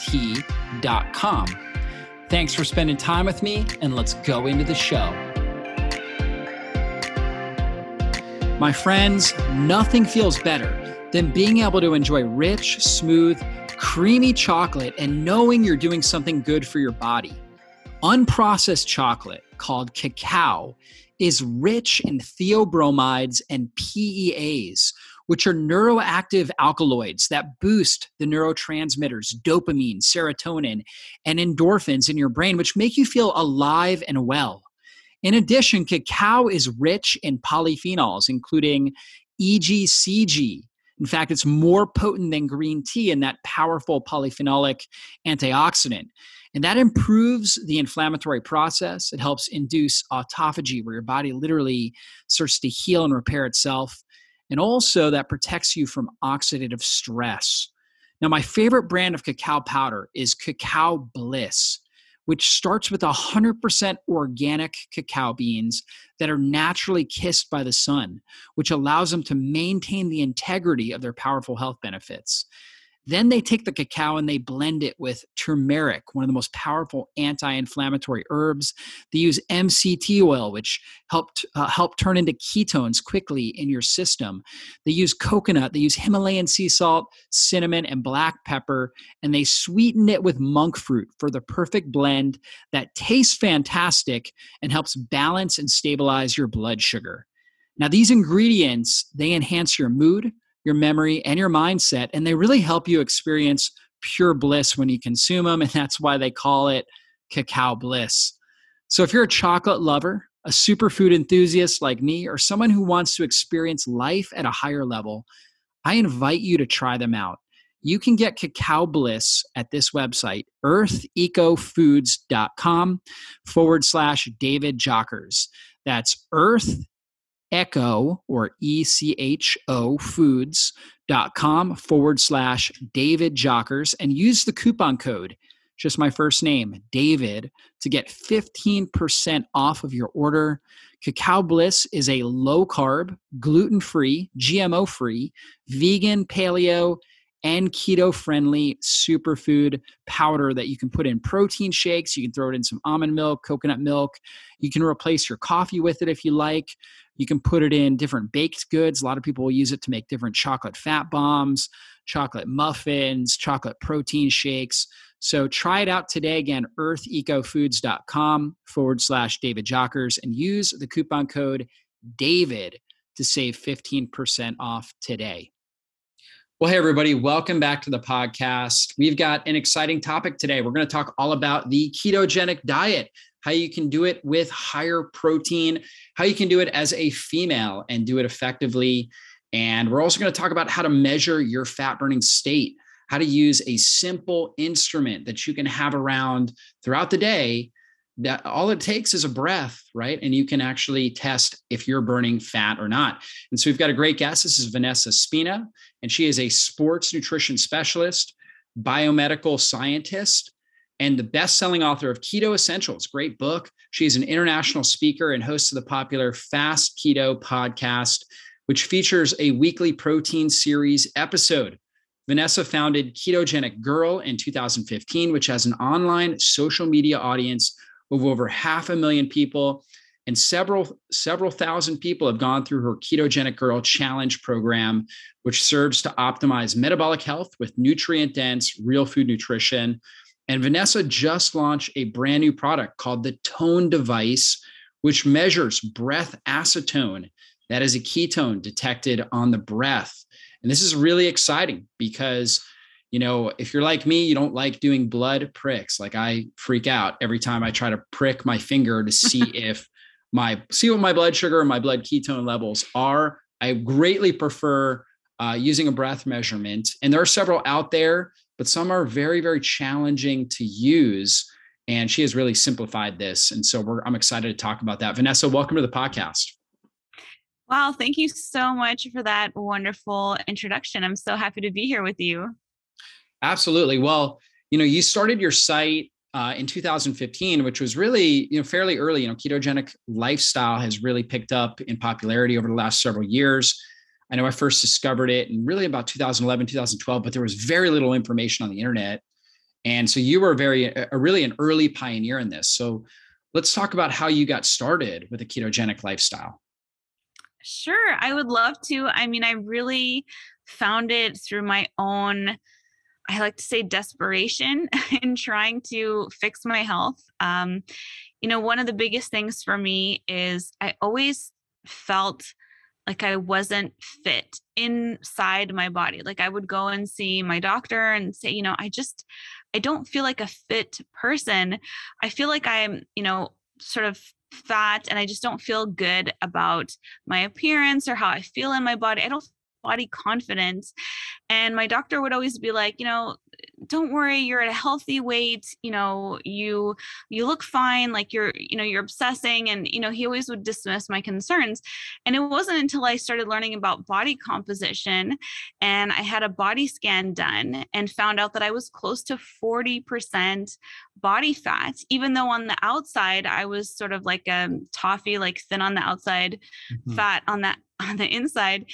T.com. Thanks for spending time with me, and let's go into the show. My friends, nothing feels better than being able to enjoy rich, smooth, creamy chocolate and knowing you're doing something good for your body. Unprocessed chocolate, called cacao, is rich in theobromides and PEAs, which are neuroactive alkaloids that boost the neurotransmitters dopamine, serotonin, and endorphins in your brain, which make you feel alive and well. In addition, cacao is rich in polyphenols, including EGCG. In fact, it's more potent than green tea in that powerful polyphenolic antioxidant. And that improves the inflammatory process. It helps induce autophagy, where your body literally starts to heal and repair itself. And also, that protects you from oxidative stress. Now, my favorite brand of cacao powder is Cacao Bliss, which starts with 100% organic cacao beans that are naturally kissed by the sun, which allows them to maintain the integrity of their powerful health benefits. Then they take the cacao and they blend it with turmeric, one of the most powerful anti-inflammatory herbs. They use MCT oil, which helped uh, help turn into ketones quickly in your system. They use coconut. They use Himalayan sea salt, cinnamon, and black pepper, and they sweeten it with monk fruit for the perfect blend that tastes fantastic and helps balance and stabilize your blood sugar. Now, these ingredients they enhance your mood your memory, and your mindset. And they really help you experience pure bliss when you consume them. And that's why they call it cacao bliss. So if you're a chocolate lover, a superfood enthusiast like me, or someone who wants to experience life at a higher level, I invite you to try them out. You can get cacao bliss at this website, earthechofoods.com forward slash David Jockers. That's earth, echo or E-C-H-O foods.com forward slash David Jockers and use the coupon code, just my first name, David, to get 15% off of your order. Cacao Bliss is a low carb, gluten free, GMO free, vegan, paleo, and keto friendly superfood powder that you can put in protein shakes. You can throw it in some almond milk, coconut milk. You can replace your coffee with it if you like. You can put it in different baked goods. A lot of people will use it to make different chocolate fat bombs, chocolate muffins, chocolate protein shakes. So try it out today. Again, earthechofoods.com forward slash David Jockers and use the coupon code DAVID to save 15% off today. Well, hey, everybody, welcome back to the podcast. We've got an exciting topic today. We're going to talk all about the ketogenic diet how you can do it with higher protein, how you can do it as a female and do it effectively. And we're also going to talk about how to measure your fat burning state, how to use a simple instrument that you can have around throughout the day. That all it takes is a breath, right? And you can actually test if you're burning fat or not. And so we've got a great guest. This is Vanessa Spina, and she is a sports nutrition specialist, biomedical scientist, and the best-selling author of Keto Essentials, great book. She's an international speaker and host of the popular Fast Keto podcast, which features a weekly protein series episode. Vanessa founded Ketogenic Girl in 2015, which has an online social media audience of over half a million people and several several thousand people have gone through her ketogenic girl challenge program which serves to optimize metabolic health with nutrient dense real food nutrition And Vanessa just launched a brand new product called the Tone Device, which measures breath acetone. That is a ketone detected on the breath. And this is really exciting because, you know, if you're like me, you don't like doing blood pricks. Like I freak out every time I try to prick my finger to see if my see what my blood sugar and my blood ketone levels are. I greatly prefer uh, using a breath measurement, and there are several out there, but some are very very challenging to use. And she has really simplified this, and so I'm excited to talk about that. Vanessa, welcome to the podcast. Wow, thank you so much for that wonderful introduction. I'm so happy to be here with you. Absolutely. Well, you know, you started your site uh, in 2015, which was really, you know, fairly early. You know, ketogenic lifestyle has really picked up in popularity over the last several years. I know I first discovered it in really about 2011, 2012, but there was very little information on the internet. And so you were very, a, really an early pioneer in this. So let's talk about how you got started with a ketogenic lifestyle. Sure, I would love to. I mean, I really found it through my own, I like to say, desperation in trying to fix my health. Um, you know, one of the biggest things for me is I always felt like I wasn't fit inside my body. Like I would go and see my doctor and say, you know, I just, I don't feel like a fit person. I feel like I'm, you know, sort of fat and I just don't feel good about my appearance or how I feel in my body. I don't body confidence. And my doctor would always be like, you know, don't worry, you're at a healthy weight, you know, you you look fine, like you're, you know, you're obsessing and you know, he always would dismiss my concerns. And it wasn't until I started learning about body composition and I had a body scan done and found out that I was close to 40% body fat, even though on the outside I was sort of like a TOFI, like thin on the outside, mm-hmm. fat on that on the inside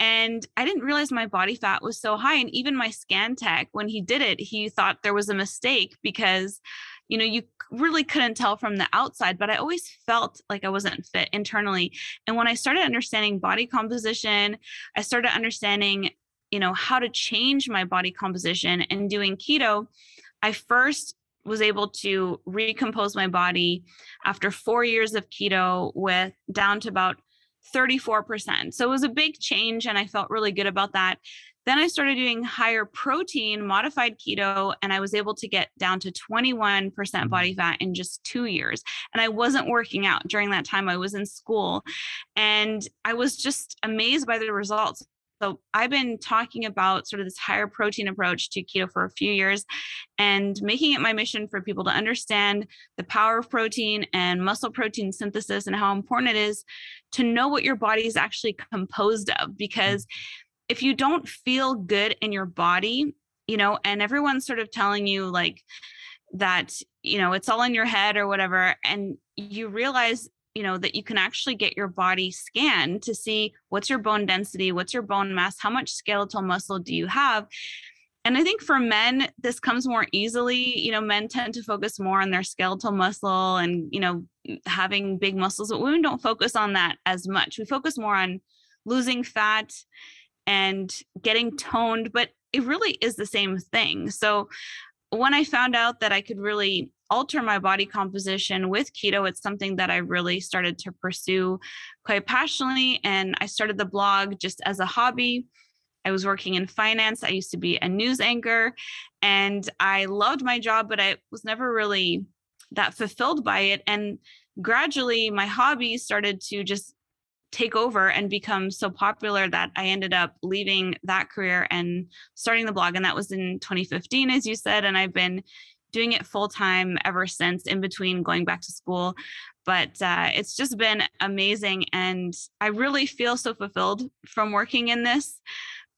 and I didn't realize my body fat was so high. And even my scan tech, when he did it, he thought there was a mistake because, you know, you really couldn't tell from the outside, but I always felt like I wasn't fit internally. And when I started understanding body composition, I started understanding, you know, how to change my body composition and doing keto. I first was able to recompose my body after four years of keto with down to about 34%. So it was a big change and I felt really good about that. Then I started doing higher protein modified keto and I was able to get down to 21% mm-hmm. body fat in just 2 years. And I wasn't working out during that time. I was in school and I was just amazed by the results. So I've been talking about sort of this higher protein approach to keto for a few years and making it my mission for people to understand the power of protein and muscle protein synthesis and how important it is to know what your body is actually composed of mm-hmm. because if you don't feel good in your body, you know, and everyone's sort of telling you like that, you know, it's all in your head or whatever and you realize you know that you can actually get your body scanned to see what's your bone density what's your bone mass how much skeletal muscle do you have? And i think for men this comes more easily. You know men tend to focus more on their skeletal muscle and you know having big muscles but women don't focus on that as much. We focus more on losing fat and getting toned but it really is the same thing. So when i found out that i could really alter my body composition with keto, it's something that I really started to pursue quite passionately. And I started the blog just as a hobby. I was working in finance. I used to be a news anchor and I loved my job, but I was never really that fulfilled by it. And gradually, my hobby started to just take over and become so popular that I ended up leaving that career and starting the blog. And that was in 2015, as you said. And I've been doing it full time ever since in between going back to school. But uh, it's just been amazing and i really feel so fulfilled from working in this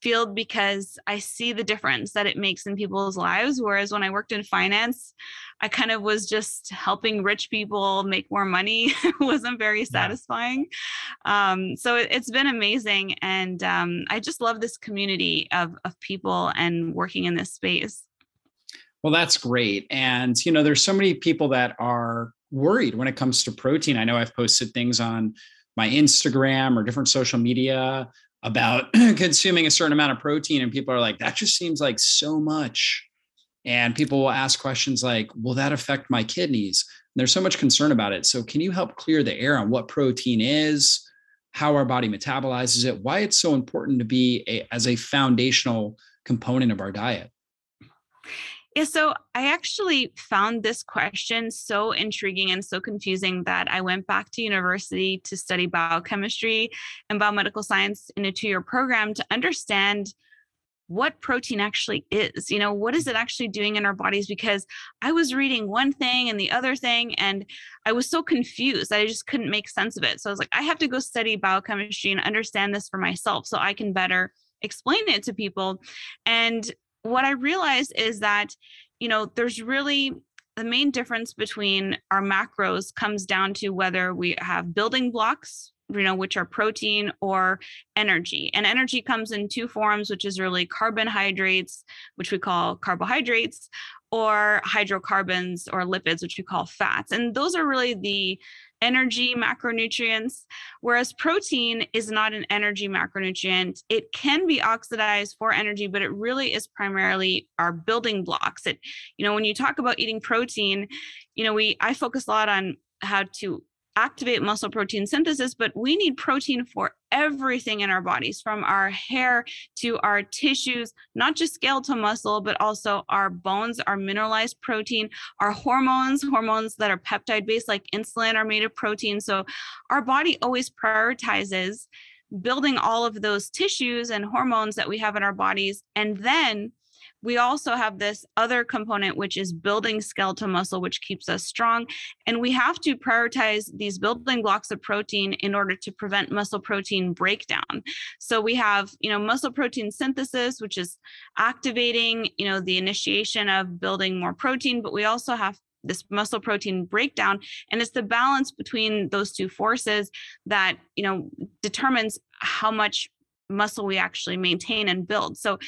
field because i see the difference that it makes in people's lives. Whereas when i worked in finance i kind of was just helping rich people make more money. It wasn't very satisfying. Yeah. um, so it, has been amazing and um, i just love this community of, of people and working in this space well, that's great. And, you know, there's so many people that are worried when it comes to protein. I know I've posted things on my Instagram or different social media about consuming a certain amount of protein, and people are like, that just seems like so much. And people will ask questions like, will that affect my kidneys? And there's so much concern about it. So, can you help clear the air on what protein is, how our body metabolizes it, why it's so important to be a, as a foundational component of our diet? Yeah, so I actually found this question so intriguing and so confusing that I went back to university to study biochemistry and biomedical science in a two year program to understand what protein actually is. You know, what is it actually doing in our bodies? Because I was reading one thing and the other thing, and I was so confused that I just couldn't make sense of it. So I was like, I have to go study biochemistry and understand this for myself so I can better explain it to people. And what I realized is that, you know, there's really the main difference between our macros comes down to whether we have building blocks you know which are protein or energy. And energy comes in two forms which is really carbohydrates which we call carbohydrates or hydrocarbons or lipids which we call fats. And those are really the energy macronutrients whereas protein is not an energy macronutrient. It can be oxidized for energy but it really is primarily our building blocks. It you know when you talk about eating protein you know we i focus a lot on how to activate muscle protein synthesis, but we need protein for everything in our bodies, from our hair to our tissues, not just skeletal muscle, but also our bones, our mineralized protein, our hormones, hormones that are peptide based, like insulin, are made of protein. So our body always prioritizes building all of those tissues and hormones that we have in our bodies. And then we also have this other component, which is building skeletal muscle, which keeps us strong. And we have to prioritize these building blocks of protein in order to prevent muscle protein breakdown. So we have, you know, muscle protein synthesis, which is activating, you know, the initiation of building more protein, but we also have this muscle protein breakdown and it's the balance between those two forces that you know determines how much muscle we actually maintain and build. So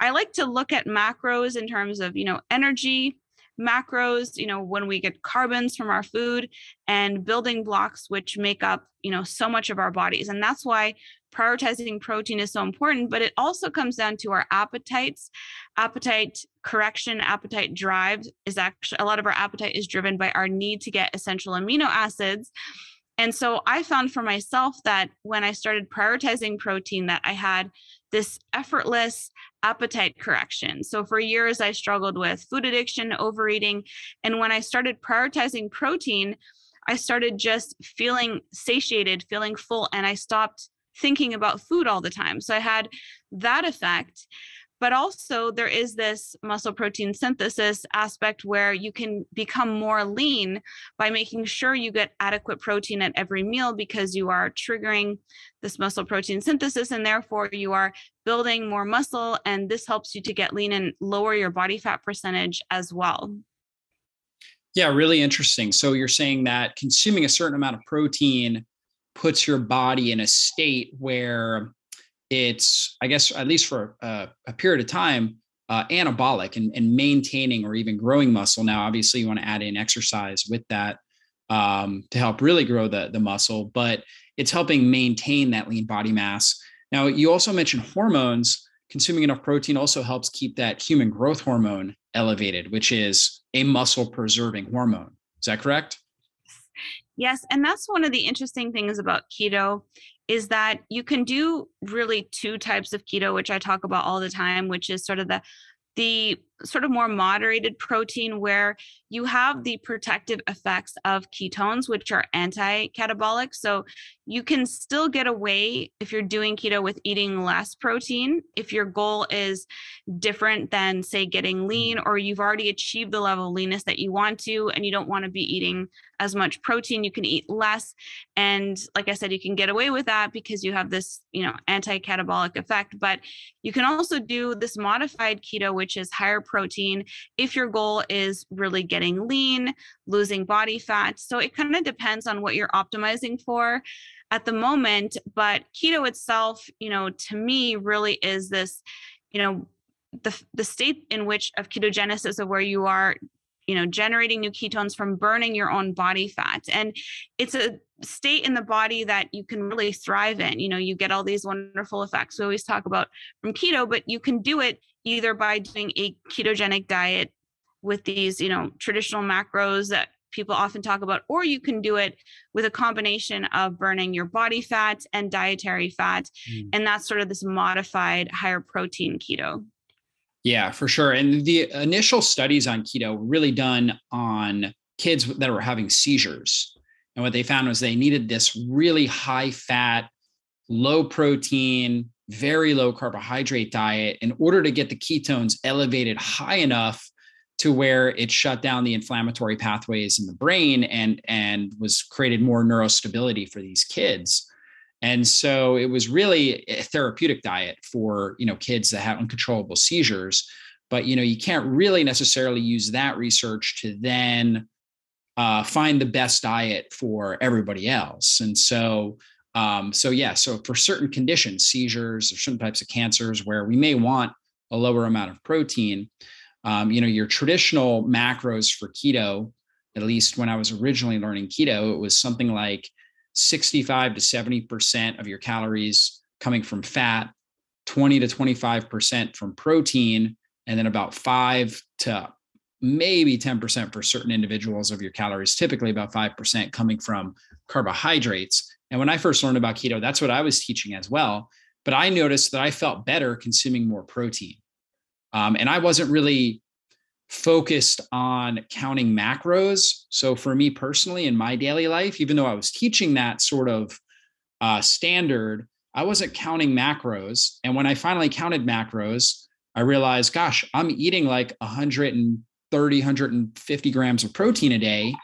I like to look at macros in terms of, you know, energy, macros, you know, when we get carbons from our food and building blocks which make up, you know, so much of our bodies. And that's why prioritizing protein is so important, but it also comes down to our appetites. Appetite correction, appetite drive is actually a lot of our appetite is driven by our need to get essential amino acids. And so I found for myself that when I started prioritizing protein that I had this effortless appetite correction. So for years I struggled with food addiction, overeating, and when I started prioritizing protein, I started just feeling satiated, feeling full and I stopped thinking about food all the time. So I had that effect. But also, there is this muscle protein synthesis aspect where you can become more lean by making sure you get adequate protein at every meal because you are triggering this muscle protein synthesis and therefore you are building more muscle. And this helps you to get lean and lower your body fat percentage as well. Yeah, really interesting. So you're saying that consuming a certain amount of protein puts your body in a state where it's i guess at least for a, a period of time uh, anabolic and, and, maintaining or even growing muscle. Now obviously you want to add in exercise with that um, to help really grow the, the muscle but it's helping maintain that lean body mass. Now you also mentioned hormones. Consuming enough protein also helps keep that human growth hormone elevated which is a muscle preserving hormone. Is that correct? Yes and that's one of the interesting things about keto is that you can do really two types of keto, which I talk about all the time, which is sort of the the sort of more moderated protein where you have mm. the protective effects of ketones which are anti-catabolic so you can still get away if you're doing keto with eating less protein if your goal is different than say getting mm. lean or you've already achieved the level of leanness that you want to and you don't want to be eating as much protein you can eat less and like i said you can get away with that because you have this you know anti-catabolic effect but you can also do this modified keto which is higher protein if your goal is really getting lean losing body fat. So it kind of depends on what you're optimizing for at the moment but keto itself you know to me really is this you know the the state in which of ketogenesis of where you are you know generating new ketones from burning your own body fat. And it's a state in the body that you can really thrive in. You know you get all these wonderful effects we always talk about from keto but you can do it either by doing a ketogenic diet with these, you know, traditional macros that people often talk about, or you can do it with a combination of burning your body fat and dietary fat. Mm. And that's sort of this modified higher protein keto. Yeah, for sure. And the initial studies on keto were really done on kids that were having seizures. And what they found was they needed this really high fat, low protein, very low carbohydrate diet in order to get the ketones elevated high enough to where it shut down the inflammatory pathways in the brain and and was created more neurostability for these kids. And so it was really a therapeutic diet for you know kids that have uncontrollable seizures. But you know you can't really necessarily use that research to then uh, find the best diet for everybody else. And so um, so yeah so for certain conditions seizures or certain types of cancers where we may want a lower amount of protein um, you know your traditional macros for keto at least when i was originally learning keto it was something like 65 to 70% of your calories coming from fat 20 to 25% from protein and then about 5 to maybe 10% for certain individuals of your calories typically about 5% coming from carbohydrates. And when i first learned about keto that's what i was teaching as well. But i noticed that i felt better consuming more protein um, and I wasn't really focused on counting macros. So for me personally, in my daily life, even though I was teaching that sort of uh, standard, I wasn't counting macros. And when I finally counted macros, I realized, gosh, I'm eating like 130, 150 grams of protein a day.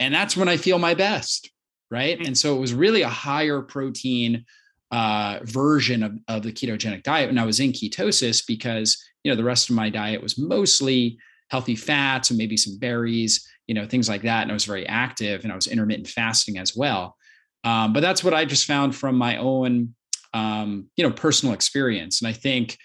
And that's when I feel my best. Right. And so it was really a higher protein uh, version of, of the ketogenic diet. And I was in ketosis because you know the rest of my diet was mostly healthy fats and maybe some berries you know things like that and i was very active and i was intermittent fasting as well. Um, but that's what i just found from my own um, you know personal experience. And i think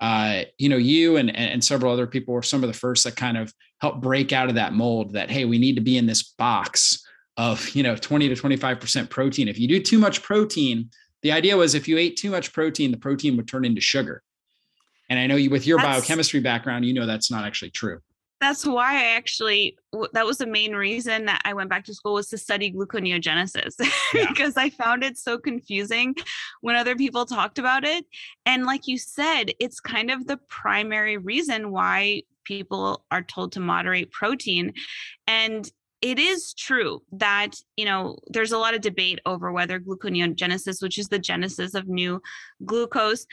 uh, you know you and and several other people were some of the first that kind of helped break out of that mold that hey we need to be in this box of you know 20 to 25% protein. If you do too much protein the idea was if you ate too much protein the protein would turn into sugar and I know you, with your that's, biochemistry background, you know that's not actually true. That's why I actually, that was the main reason that I went back to school was to study gluconeogenesis yeah. because I found it so confusing when other people talked about it. And like you said, it's kind of the primary reason why people are told to moderate protein. And it is true that you know there's a lot of debate over whether gluconeogenesis which is the genesis of new glucose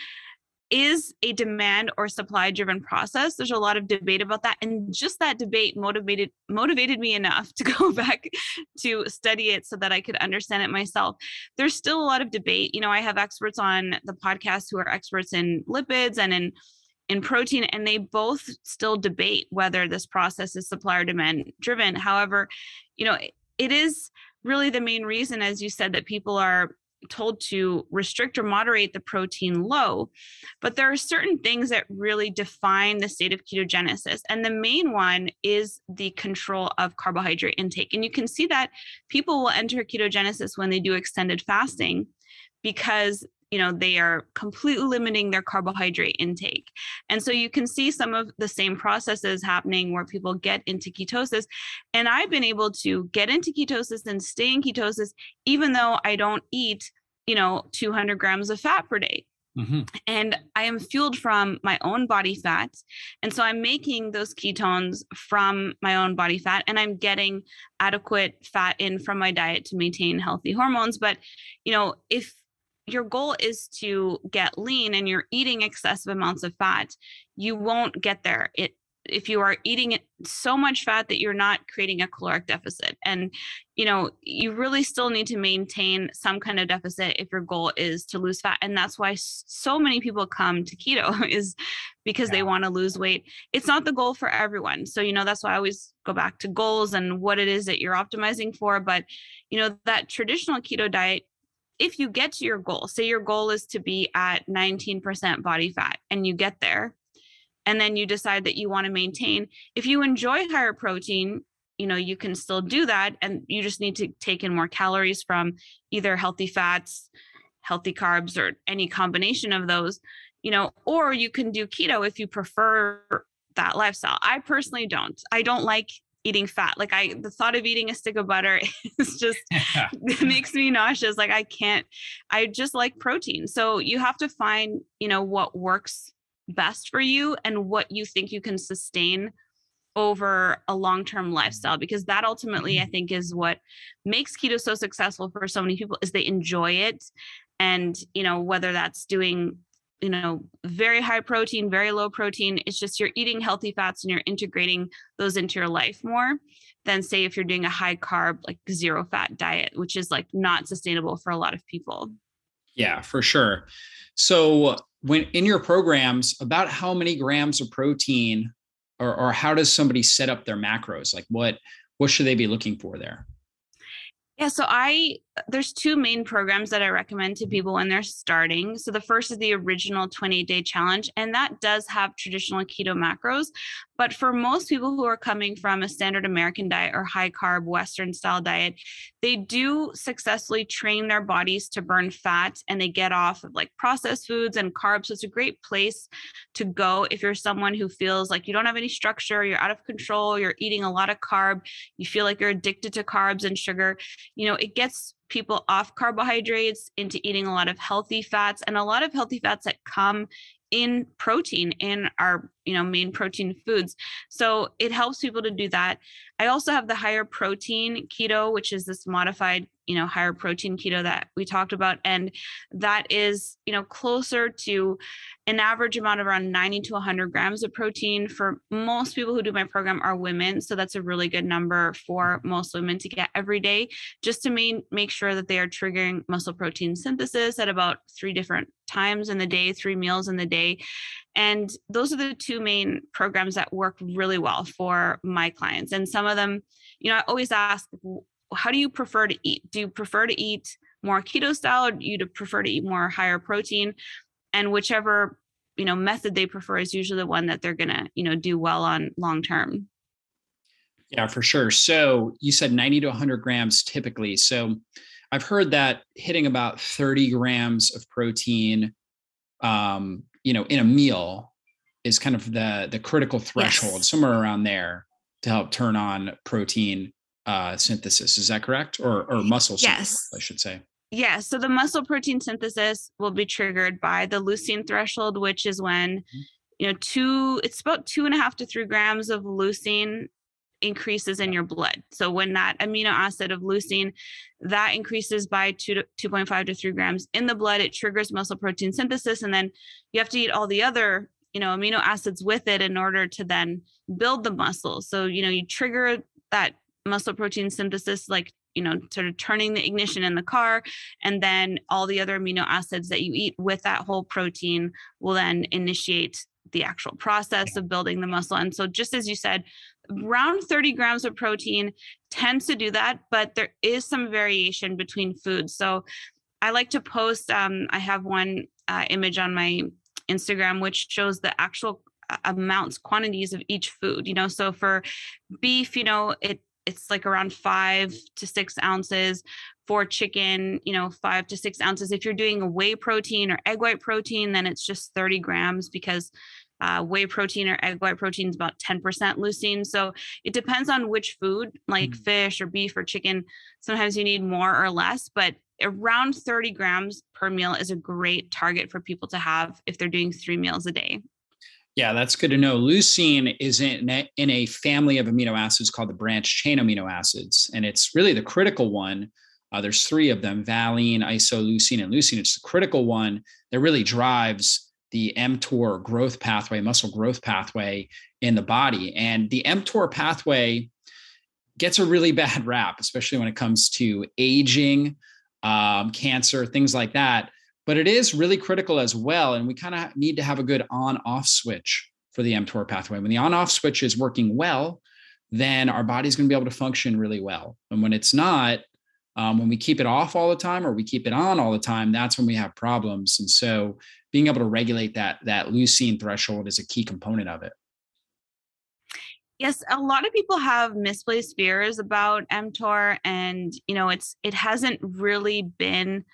is a demand or supply driven process. There's a lot of debate about that and just that debate motivated motivated me enough to go back to study it so that i could understand it myself. There's still a lot of debate. You know i have experts on the podcast who are experts in lipids and in in protein and they both still debate whether this process is supply or demand driven. However you know it is really the main reason as you said that people are told to restrict or moderate the protein low. But there are certain things that really define the state of ketogenesis. And the main one is the control of carbohydrate intake. And you can see that people will enter ketogenesis when they do extended fasting because you know they are completely limiting their carbohydrate intake. And so you can see some of the same processes happening where people get into ketosis. And i've been able to get into ketosis and stay in ketosis even though i don't eat you know 200 grams of fat per day. Mm-hmm. and i am fueled from my own body fat. And so i'm making those ketones from my own body fat and i'm getting adequate fat in from my diet to maintain healthy hormones. But you know if your goal is to get lean and you're eating excessive amounts of fat, you won't get there. It if you are eating so much fat that you're not creating a caloric deficit and you know you really still need to maintain some kind of deficit if your goal is to lose fat and that's why so many people come to keto is because yeah. they want to lose weight it's not the goal for everyone so you know that's why i always go back to goals and what it is that you're optimizing for but you know that traditional keto diet if you get to your goal, say your goal is to be at 19% body fat and you get there, and then you decide that you want to maintain, if you enjoy higher protein, you know, you can still do that. And you just need to take in more calories from either healthy fats, healthy carbs, or any combination of those, you know, or you can do keto if you prefer that lifestyle. I personally don't. I don't like eating fat. Like I the thought of eating a stick of butter is just it makes me nauseous. Like I can't I just like protein. So you have to find, you know, what works best for you and what you think you can sustain over a long-term lifestyle because that ultimately I mm-hmm. think is what makes keto so successful for so many people is they enjoy it and you know whether that's doing you know very high protein very low protein. It's just you're eating healthy fats and you're integrating those into your life more than say if you're doing a high carb like zero fat diet which is like not sustainable for a lot of people. Yeah for sure. So when in your programs about how many grams of protein or, or how does somebody set up their macros? Like what what should they be looking for there? Yeah, so I there's two main programs that I recommend to people when they're starting. So the first is the original 28 day challenge, and that does have traditional keto macros. But for most people who are coming from a standard American diet or high carb Western style diet, they do successfully train their bodies to burn fat and they get off of like processed foods and carbs. So it's a great place to go if you're someone who feels like you don't have any structure, you're out of control, you're eating a lot of carb, you feel like you're addicted to carbs and sugar. You know, it gets people off carbohydrates into eating a lot of healthy fats and a lot of healthy fats that come in protein in our you know main protein foods. So it helps people to do that. I also have the higher protein keto which is this modified you know higher protein keto that we talked about. And that is you know closer to an average amount of around 90 to 100 grams of protein. For most people who do my program are women so that's a really good number for most women to get every day just to main, make sure that they are triggering muscle protein synthesis at about three different times in the day three meals in the day and those are the two main programs that work really well for my clients and some of them you know i always ask how do you prefer to eat? Do you prefer to eat more keto style or do you prefer to eat more higher protein? And whichever, you know, method they prefer is usually the one that they're going to, you know, do well on long term. Yeah, for sure. So you said 90 to 100 grams typically. So I've heard that hitting about 30 grams of protein, um, you know, in a meal is kind of the the critical threshold, yes. somewhere around there to help turn on protein uh, synthesis. Is that correct? Or, or muscle yes. I should say. Yeah. So the muscle protein synthesis will be triggered by the leucine threshold, which is when, mm-hmm. you know, two, it's about two and a half to three grams of leucine increases in your blood. So when that amino acid of leucine that increases by two to 2.5 to 3 grams in the blood, it triggers muscle protein synthesis. And then you have to eat all the other, you know, amino acids with it in order to then build the muscle. So, you know, you trigger that muscle protein synthesis, like you know, sort of turning the ignition in the car, and then all the other amino acids that you eat with that whole protein will then initiate the actual process of building the muscle. And so, just as you said, around 30 grams of protein tends to do that, but there is some variation between foods. So, I like to post, um, I have one uh, image on my Instagram which shows the actual uh, amounts quantities of each food you know? So for beef you know it it's like around five to six ounces. For chicken you know five to six ounces. If you're doing a whey protein or egg white protein then it's just 30 grams because uh, whey protein or egg white protein is about 10% leucine so it depends on which food like mm fish or beef or chicken sometimes you need more or less but around 30 grams per meal is a great target for people to have if they're doing three meals a day yeah, that's good to know. Leucine is in a, in a family of amino acids called the branch chain amino acids, and it's really the critical one. Uh, there's three of them: valine, isoleucine, and leucine. It's the critical one that really drives the mTOR growth pathway, muscle growth pathway in the body. And the mTOR pathway gets a really bad rap, especially when it comes to aging, um, cancer, things like that but it is really critical as well. And we kind of need to have a good on off switch for the mTOR pathway. When the on off switch is working well, then our body's going to be able to function really well. And when it's not, um, when we keep it off all the time or we keep it on all the time, that's when we have problems. And so being able to regulate that that leucine threshold is a key component of it. Yes, a lot of people have misplaced fears about mTOR and you know it's it hasn't really been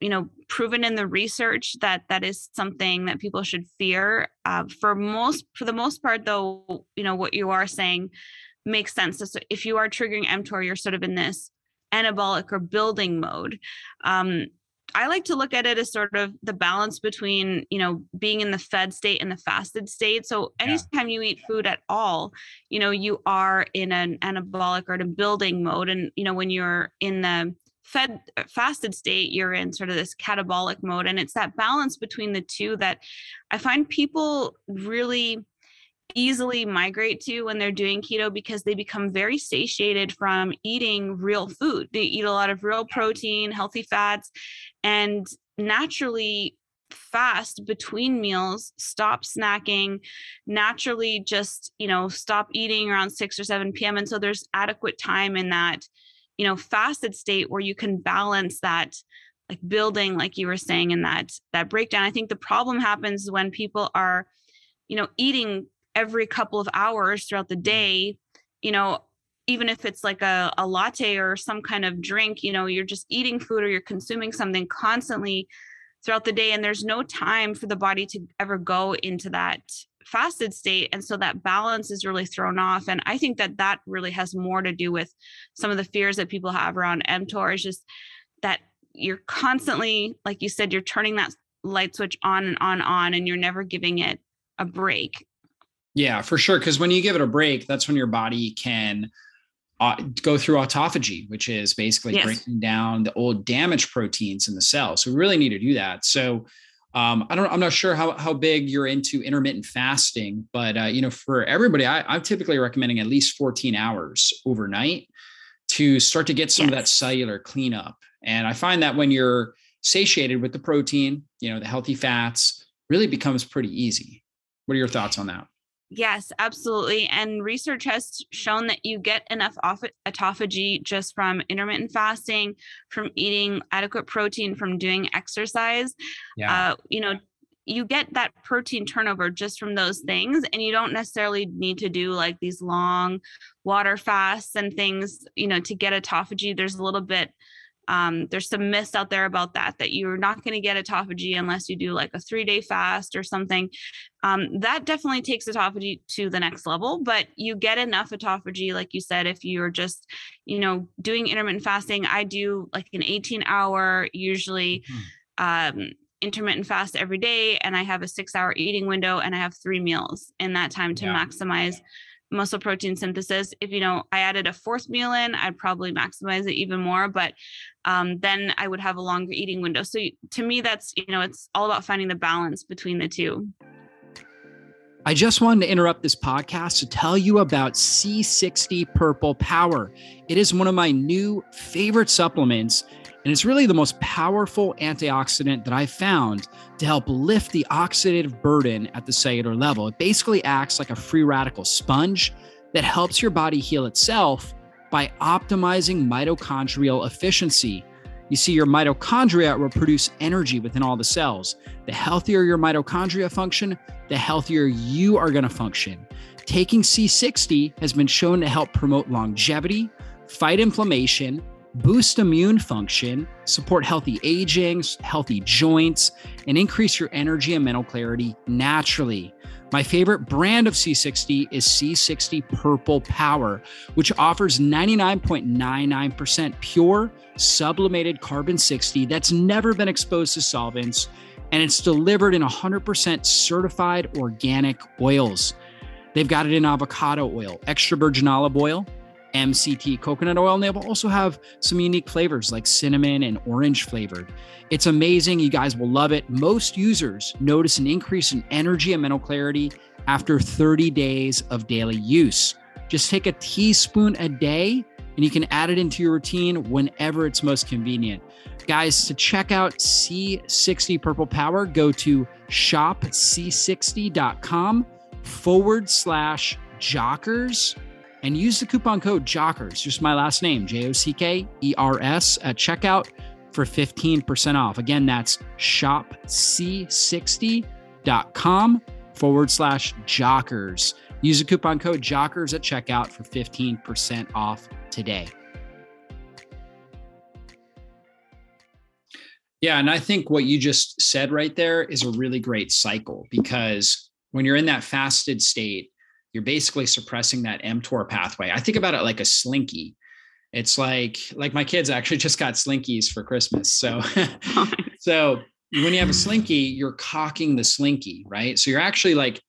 you know proven in the research that that is something that people should fear uh, for most for the most part though you know what you are saying makes sense so if you are triggering mtor you're sort of in this anabolic or building mode um, I like to look at it as sort of the balance between, you know, being in the fed state and the fasted state. So anytime yeah. you eat food at all, you know, you are in an anabolic or a building mode. And, you know, when you're in the fed uh, fasted state, you're in sort of this catabolic mode. And it's that balance between the two that I find people really easily migrate to when they're doing keto because they become very satiated from eating real food. They eat a lot of real protein, healthy fats, and naturally fast between meals stop snacking naturally just you know stop eating around 6 or 7 p.m and so there's adequate time in that you know fasted state where you can balance that like building like you were saying in that that breakdown. I think the problem happens when people are you know eating every couple of hours throughout the mm-hmm. day, you know, even if it's like a, a latte or some kind of drink, you know, you're just eating food or you're consuming something constantly throughout the day. And there's no time for the body to ever go into that fasted state. And so that balance is really thrown off. And I think that that really has more to do with some of the fears that people have around mTOR is just that you're constantly, like you said, you're turning that light switch on and on, on, and you're never giving it a break. Yeah, for sure. Because when you give it a break, that's when your body can uh, go through autophagy, which is basically yes. breaking down the old damaged proteins in the cell. So we really need to do that. So um, I don't, I'm not sure how, how big you're into intermittent fasting, but uh, you know, for everybody, I, I'm typically recommending at least 14 hours overnight to start to get some yes. of that cellular cleanup. And I find that when you're satiated with the protein, you know, the healthy fats really becomes pretty easy. What are your thoughts on that? Yes, absolutely. And research has shown that you get enough autophagy just from intermittent fasting, from eating adequate protein, from doing exercise. Yeah. Uh, you know, you get that protein turnover just from those things and you don't necessarily need to do like these long water fasts and things you know to get autophagy there's a little bit um, there's some myths out there about that that you're not going to get autophagy unless you do like a three day fast or something um, that definitely takes autophagy to the next level but you get enough autophagy like you said if you're just you know doing intermittent fasting i do like an 18 hour usually mm-hmm. um, intermittent fast every day and i have a six hour eating window and i have three meals in that time to yeah. maximize muscle protein synthesis. If you know I added a fourth meal in, I'd probably maximize it even more. But um, then I would have a longer eating window. So to me, that's you know it's all about finding the balance between the two. I just wanted to interrupt this podcast to tell you about C60 Purple Power. It is one of my new favorite supplements and it's really the most powerful antioxidant that I've found to help lift the oxidative burden at the cellular level. It basically acts like a free radical sponge that helps your body heal itself by optimizing mitochondrial efficiency. You see, your mitochondria will produce energy within all the cells. The healthier your mitochondria function, the healthier you are going to function. Taking C60 has been shown to help promote longevity, fight inflammation, boost immune function, support healthy aging, healthy joints, and increase your energy and mental clarity naturally. My favorite brand of C60 is C60 Purple Power, which offers 99.99% pure sublimated carbon 60 that's never been exposed to solvents, and it's delivered in 100% certified organic oils. They've got it in avocado oil, extra virgin olive oil, MCT coconut oil, and they also have some unique flavors like cinnamon and orange flavored. It's amazing. You guys will love it. Most users notice an increase in energy and mental clarity after 30 days of daily use. Just take a teaspoon a day and you can add it into your routine whenever it's most convenient. Guys, to check out C60 Purple Power, go to shopc60.com forward slash jockers and use the coupon code JOCKERS, just my last name, J O C K E R S, at checkout for 15% off. Again, that's shopc60.com forward slash jockers. Use the coupon code jockers at checkout for 15% off today. Yeah. And I think what you just said right there is a really great cycle because when you're in that fasted state, you're basically suppressing that mTOR pathway. I think about it like a slinky. It's like like my kids actually just got slinkies for Christmas. So so when you have a slinky, you're cocking the slinky, right? So you're actually like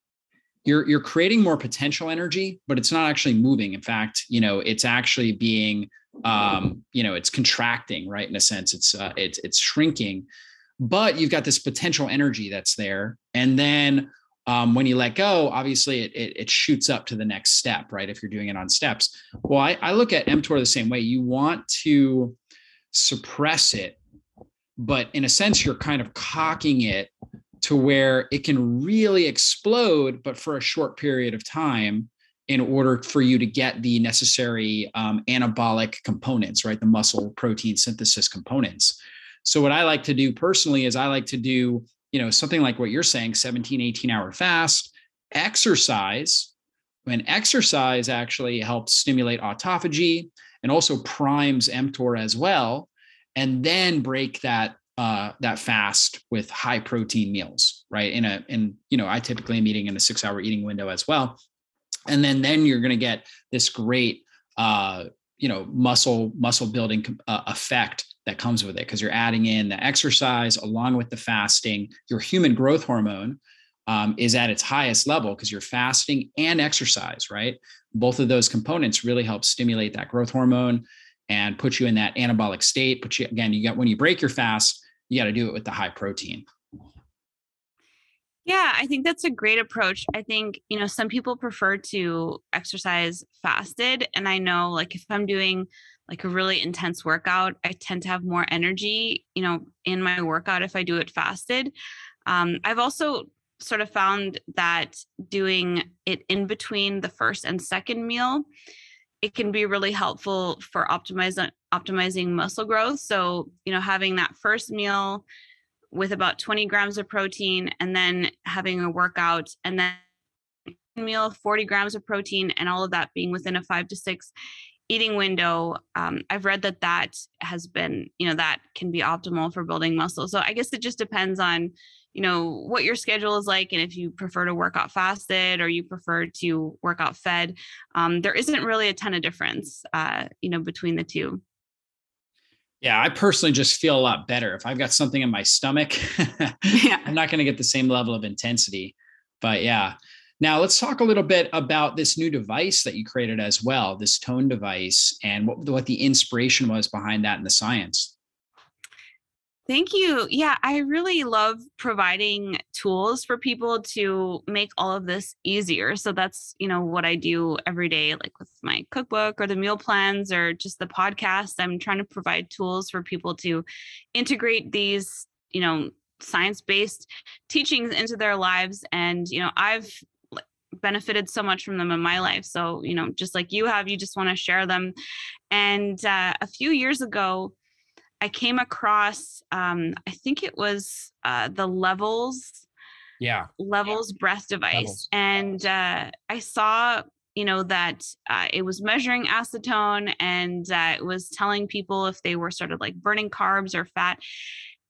you're you're creating more potential energy, but it's not actually moving. In fact, you know, it's actually being um, you know, it's contracting, right? In a sense, it's uh, it's it's shrinking, but you've got this potential energy that's there, and then um, when you let go, obviously it, it, it shoots up to the next step, right? If you're doing it on steps. Well, I, I look at mTOR the same way. You want to suppress it, but in a sense, you're kind of cocking it to where it can really explode, but for a short period of time in order for you to get the necessary um, anabolic components, right? The muscle protein synthesis components. So, what I like to do personally is I like to do, you know, something like what you're saying 17, 18 hour fast, exercise. When exercise actually helps stimulate autophagy and also primes mTOR as well, and then break that uh, that fast with high protein meals, right? In a, in, you know, I typically am eating in a six hour eating window as well. And then, then you're going to get this great, uh, you know, muscle, muscle building uh, effect that comes with it because you're adding in the exercise along with the fasting. Your human growth hormone um, is at its highest level because you're fasting and exercise, right? Both of those components really help stimulate that growth hormone and put you in that anabolic state. But you, again, you got when you break your fast, you got to do it with the high protein. Yeah, I think that's a great approach. I think, you know, some people prefer to exercise fasted. And I know, like, if I'm doing like a really intense workout, I tend to have more energy, you know, in my workout if I do it fasted. Um, I've also sort of found that doing it in between the first and second meal it can be really helpful for optimizing optimizing muscle growth. So, you know, having that first meal with about 20 grams of protein and then having a workout and then meal 40 grams of protein and all of that being within a five to six eating window um, i've read that that has been you know that can be optimal for building muscle. So i guess it just depends on you know what your schedule is like and if you prefer to work out fasted or you prefer to work out fed um, there isn't really a ton of difference uh, you know between the two. Yeah i personally just feel a lot better. If i've got something in my stomach yeah. i'm not going to get the same level of intensity. But yeah now let's talk a little bit about this new device that you created as well this tone device and what, what the inspiration was behind that and the science Thank you. Yeah, I really love providing tools for people to make all of this easier. So that's, you know, what I do every day, like with my cookbook or the meal plans or just the podcast. I'm trying to provide tools for people to integrate these, you know, science based teachings into their lives. And, you know, I've benefited so much from them in my life. So, you know, just like you have, you just want to share them. And uh, a few years ago, I came across, um, I think it was uh, the Levels, yeah, Levels breath device, levels. and uh, I saw, you know, that uh, it was measuring acetone and uh, it was telling people if they were sort of like burning carbs or fat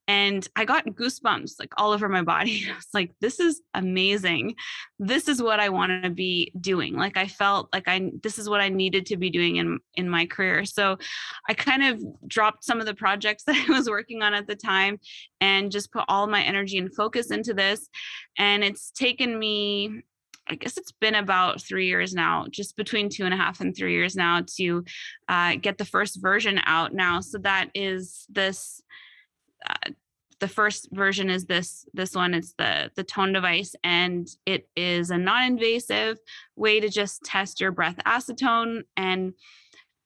and I got goosebumps like all over my body. I was like, this is amazing. This is what I want to be doing. Like I felt like I this is what I needed to be doing in in my career. So I kind of dropped some of the projects that I was working on at the time and just put all my energy and focus into this. And it's taken me I guess it's been about three years now, just between two and a half and three years now to uh, get the first version out now. So that is this uh, the first version is this this one it's the the tone device and it is a non-invasive way to just test your breath acetone and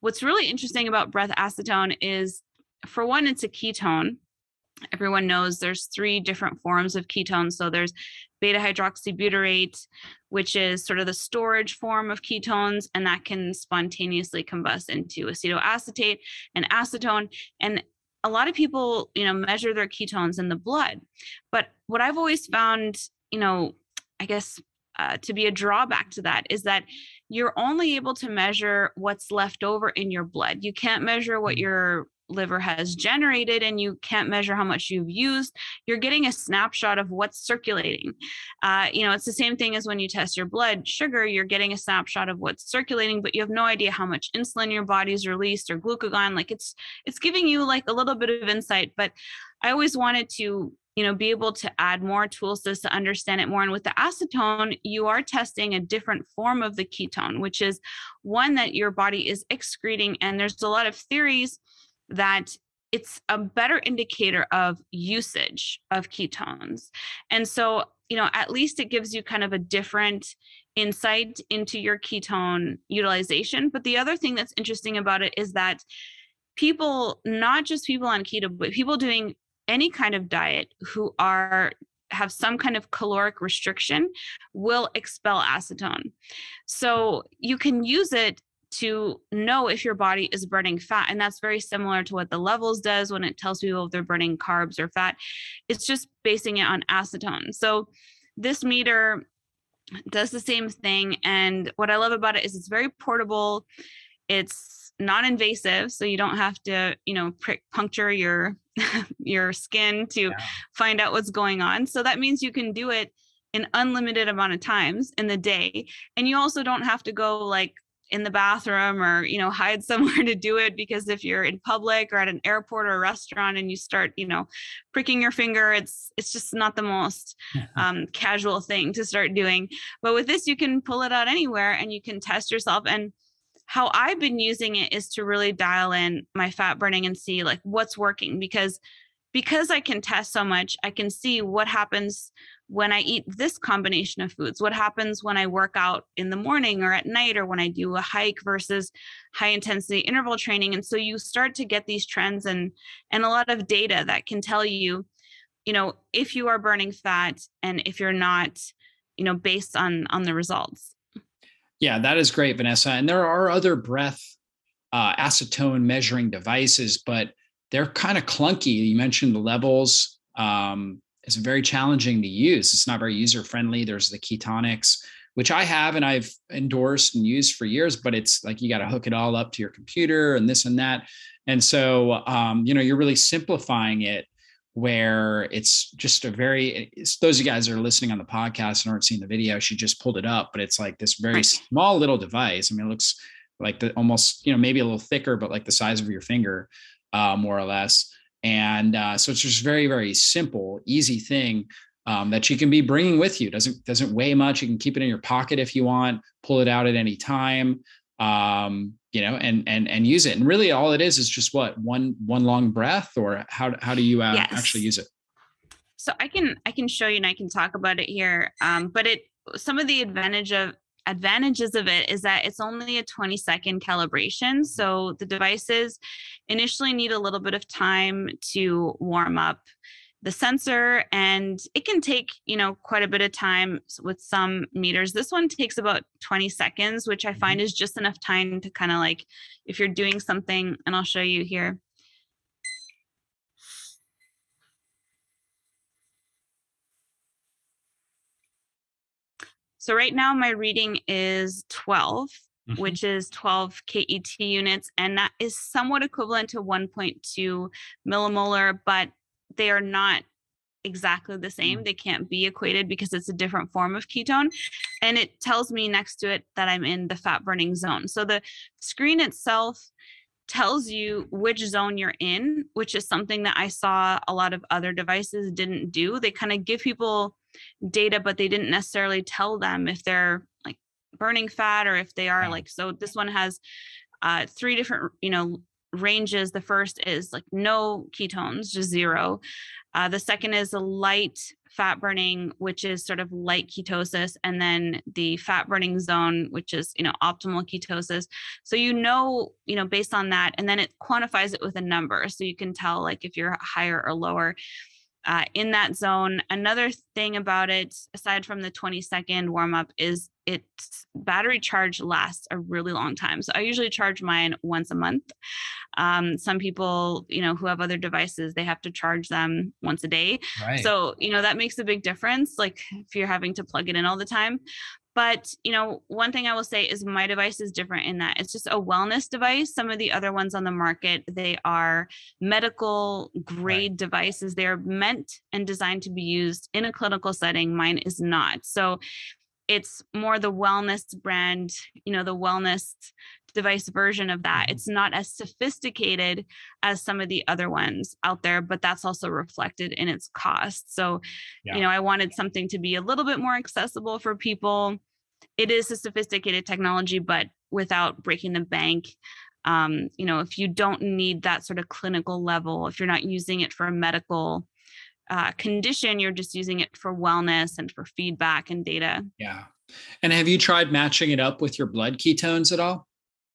what's really interesting about breath acetone is for one it's a ketone. Everyone knows there's three different forms of ketones so there's beta hydroxybutyrate which is sort of the storage form of ketones and that can spontaneously combust into acetoacetate and acetone and a lot of people, you know, measure their ketones in the blood. But what I've always found, you know, I guess uh, to be a drawback to that is that you're only able to measure what's left over in your blood. You can't measure what mm. your liver has generated and you can't measure how much you've used you're getting a snapshot of what's circulating. Uh, you know it's the same thing as when you test your blood sugar you're getting a snapshot of what's circulating but you have no idea how much insulin your body's released or glucagon like it's it's giving you like a little bit of insight but i always wanted to you know be able to add more tools to, to understand it more and with the acetone you are testing a different form of the ketone which is one that your body is excreting and there's a lot of theories that it's a better indicator of usage of ketones and so you know at least it gives you kind of a different insight into your ketone utilization but the other thing that's interesting about it is that people not just people on keto but people doing any kind of diet who are have some kind of caloric restriction will expel acetone. So you can use it to know if your body is burning fat. And that's very similar to what the levels does when it tells people if they're burning carbs or fat. It's just basing it on acetone. So this meter does the same thing. And what I love about it is it's very portable. It's non-invasive, so you don't have to, you know, prick, puncture your your skin to yeah. find out what's going on. So that means you can do it an unlimited amount of times in the day and you also don't have to go like in the bathroom or you know hide somewhere to do it because if you're in public or at an airport or a restaurant and you start you know pricking your finger it's it's just not the most um, casual thing to start doing. But with this you can pull it out anywhere and you can test yourself. And how I've been using it is to really dial in my fat burning and see like what's working because because I can test so much, I can see what happens when I eat this combination of foods. What happens when I work out in the morning or at night or when I do a hike versus high intensity interval training. And so you start to get these trends and and a lot of data that can tell you, you know, if you are burning fat and if you're not, you know, based on on the results. Yeah, that is great, Vanessa. And there are other breath uh, acetone measuring devices, but they're kind of clunky. You mentioned the levels. Um, it's very challenging to use. It's not very user friendly. There's the Ketonix, which I have and I've endorsed and used for years, but it's like you got to hook it all up to your computer and this and that. And so, um, you know, you're really simplifying it where it's just a very those of you guys that are listening on the podcast and aren't seeing the video she just pulled it up but it's like this very small little device i mean it looks like the almost you know maybe a little thicker but like the size of your finger uh, more or less and uh, so it's just very very simple easy thing um, that you can be bringing with you doesn't doesn't weigh much you can keep it in your pocket if you want pull it out at any time um, you know, and and and use it. And really, all it is is just what one one long breath, or how how do you uh, yes. actually use it? So I can I can show you and I can talk about it here. Um, but it some of the advantage of advantages of it is that it's only a 20 second calibration. So the devices initially need a little bit of time to warm up the sensor and it can take you know quite a bit of time with some meters this one takes about 20 seconds which i find mm-hmm. is just enough time to kind of like if you're doing something and i'll show you here so right now my reading is 12 Mm-hmm. which is 12 KET units, and that is somewhat equivalent to 1.2 millimolar, but they are not exactly the same. Mm. They can't be equated because it's a different form of ketone. And it tells me next to it that I'm in the fat burning zone. So the screen itself tells you which zone you're in, which is something that I saw a lot of other devices didn't do. They kind of give people data, but they didn't necessarily tell them if they're like burning fat or if they are like, so this one has uh, three different, you know, ranges. The first is like no ketones, just zero. Uh, the second is a light fat burning, which is sort of light ketosis, and then the fat burning zone, which is you know optimal ketosis. So you know, you know, based on that, and then it quantifies it with a number, so you can tell like if you're higher or lower uh, in that zone. Another thing about it, aside from the 20 second warm up, is its battery charge lasts a really long time. So I usually charge mine once a month. Um, some people, you know, who have other devices, they have to charge them once a day. Right. So, you know, that makes a big difference. Like if you're having to plug it in all the time. But you know one thing i will say is my device is different in that it's just a wellness device some of the other ones on the market they are medical grade right. devices they're meant and designed to be used in a clinical setting mine is not so it's more the wellness brand you know the wellness device version of that. Mm-hmm. It's not as sophisticated as some of the other ones out there, but that's also reflected in its cost. So, yeah. you know, I wanted something to be a little bit more accessible for people. It is a sophisticated technology, but without breaking the bank. Um, you know, if you don't need that sort of clinical level, if you're not using it for a medical uh, condition, you're just using it for wellness and for feedback and data. Yeah. And have you tried matching it up with your blood ketones at all?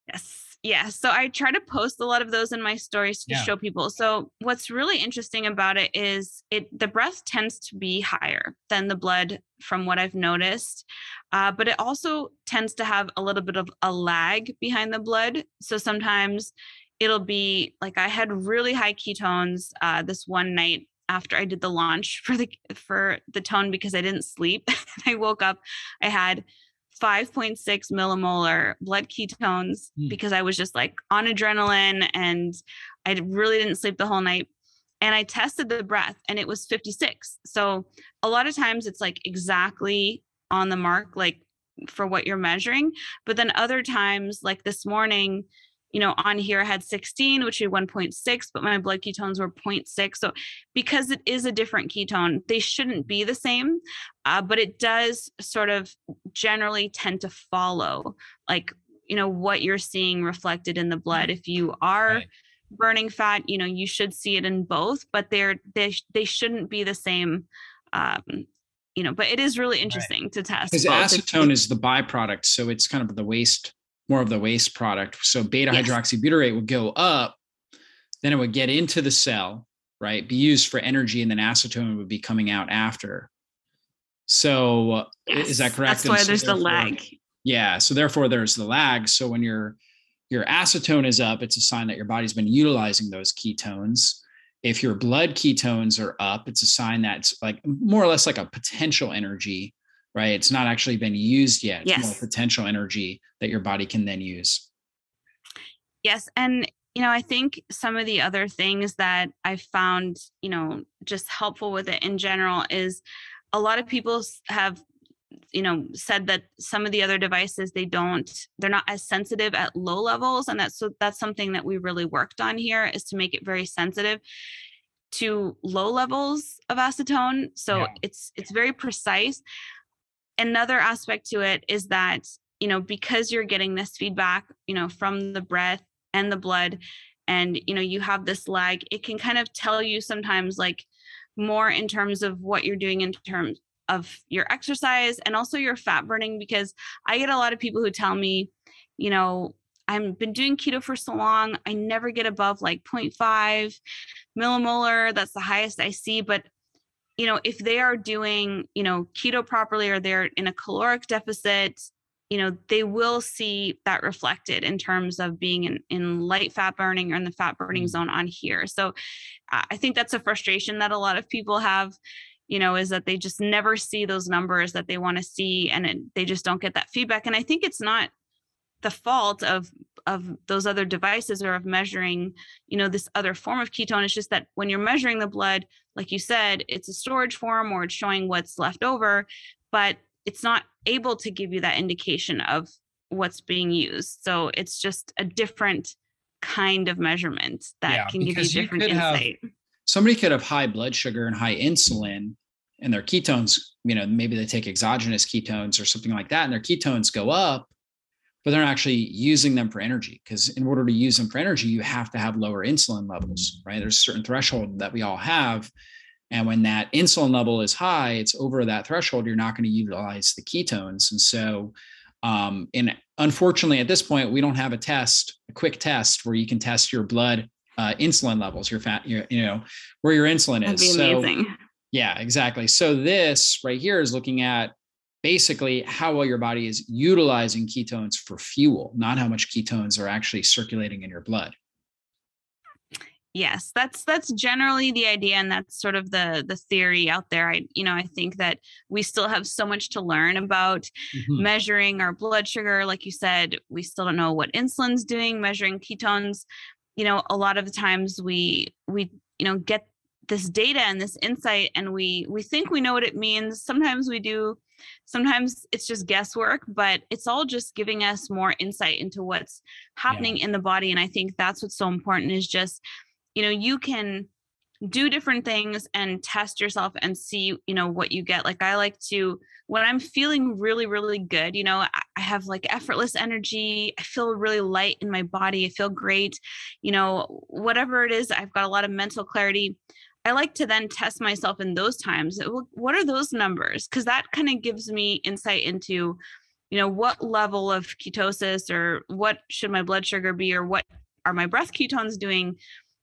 Yes. Yeah. So I try to post a lot of those in my stories to yeah. show people. So what's really interesting about it is it the breath tends to be higher than the blood from what I've noticed. Uh, but it also tends to have a little bit of a lag behind the blood. So sometimes it'll be like I had really high ketones uh, this one night after I did the launch for the for the tone because I didn't sleep. I woke up, I had 5.6 millimolar blood ketones mm. because I was just like on adrenaline and I really didn't sleep the whole night. And I tested the breath and it was 56. So a lot of times it's like exactly on the mark, like for what you're measuring. But then other times, like this morning, you know, on here I had 16, which is 1.6, but my blood ketones were 0.6. So because it is a different ketone, they shouldn't be the same, uh, but it does sort of generally tend to follow like, you know, what you're seeing reflected in the blood. If you are right. burning fat, you know, you should see it in both, but they're, they, they shouldn't be the same. Um, you know, but it is really interesting right. to test. Because acetone is the byproduct. So it's kind of the waste more of the waste product. So beta yes. hydroxybutyrate would go up, then it would get into the cell, right? Be used for energy, and then acetone would be coming out after. So yes. is that correct? That's why so there's the lag. Yeah. So therefore there's the lag. So when your your acetone is up, it's a sign that your body's been utilizing those ketones. If your blood ketones are up, it's a sign that's like more or less like a potential energy right? It's not actually been used yet. Yes. more potential energy that your body can then use. Yes. And, you know, I think some of the other things that I found, you know, just helpful with it in general is a lot of people have you know said that some of the other devices they don't they're not as sensitive at low levels and that's so that's something that we really worked on here is to make it very sensitive to low levels of acetone so yeah. it's it's very precise another aspect to it is that you know because you're getting this feedback you know from the breath and the blood and you know you have this lag it can kind of tell you sometimes like more in terms of what you're doing in terms of your exercise and also your fat burning because i get a lot of people who tell me you know i've been doing keto for so long i never get above like 0.5 millimolar that's the highest i see but you know if they are doing you know keto properly or they're in a caloric deficit you know they will see that reflected in terms of being in, in light fat burning or in the fat burning mm. zone on here so i think that's a frustration that a lot of people have you know is that they just never see those numbers that they want to see and it, they just don't get that feedback and i think it's not the fault of of those other devices or of measuring you know this other form of ketone it's just that when you're measuring the blood like you said it's a storage form or it's showing what's left over but it's not able to give you that indication of what's being used. So it's just a different kind of measurement that yeah, can give you different you insight have, somebody could have high blood sugar and high insulin and their ketones you know maybe they take exogenous ketones or something like that and their ketones go up but they're not actually using them for energy because in order to use them for energy you have to have lower insulin levels right? There's a certain threshold that we all have and when that insulin level is high it's over that threshold you're not going to utilize the ketones and so um, and unfortunately at this point we don't have a test a quick test where you can test your blood uh, insulin levels your fat your, you know where your insulin That'd is. so amazing. yeah exactly. So this right here is looking at basically how well your body is utilizing ketones for fuel, not how much ketones are actually circulating in your blood. yes that's that's generally the idea and that's sort of the the theory out there i you know i think that we still have so much to learn about mm-hmm. measuring our blood sugar like you said we still don't know what insulin's doing measuring ketones you know a lot of the times we we you know get this data and this insight and we we think we know what it means sometimes we do sometimes it's just guesswork but it's all just giving us more insight into what's happening yeah. in the body and i think that's what's so important is just you know you can do different things and test yourself and see you know what you get like i like to when i'm feeling really really good you know i have like effortless energy i feel really light in my body i feel great you know whatever it is i've got a lot of mental clarity i like to then test myself in those times what are those numbers because that kind of gives me insight into you know what level of ketosis or what should my blood sugar be or what are my breath ketones doing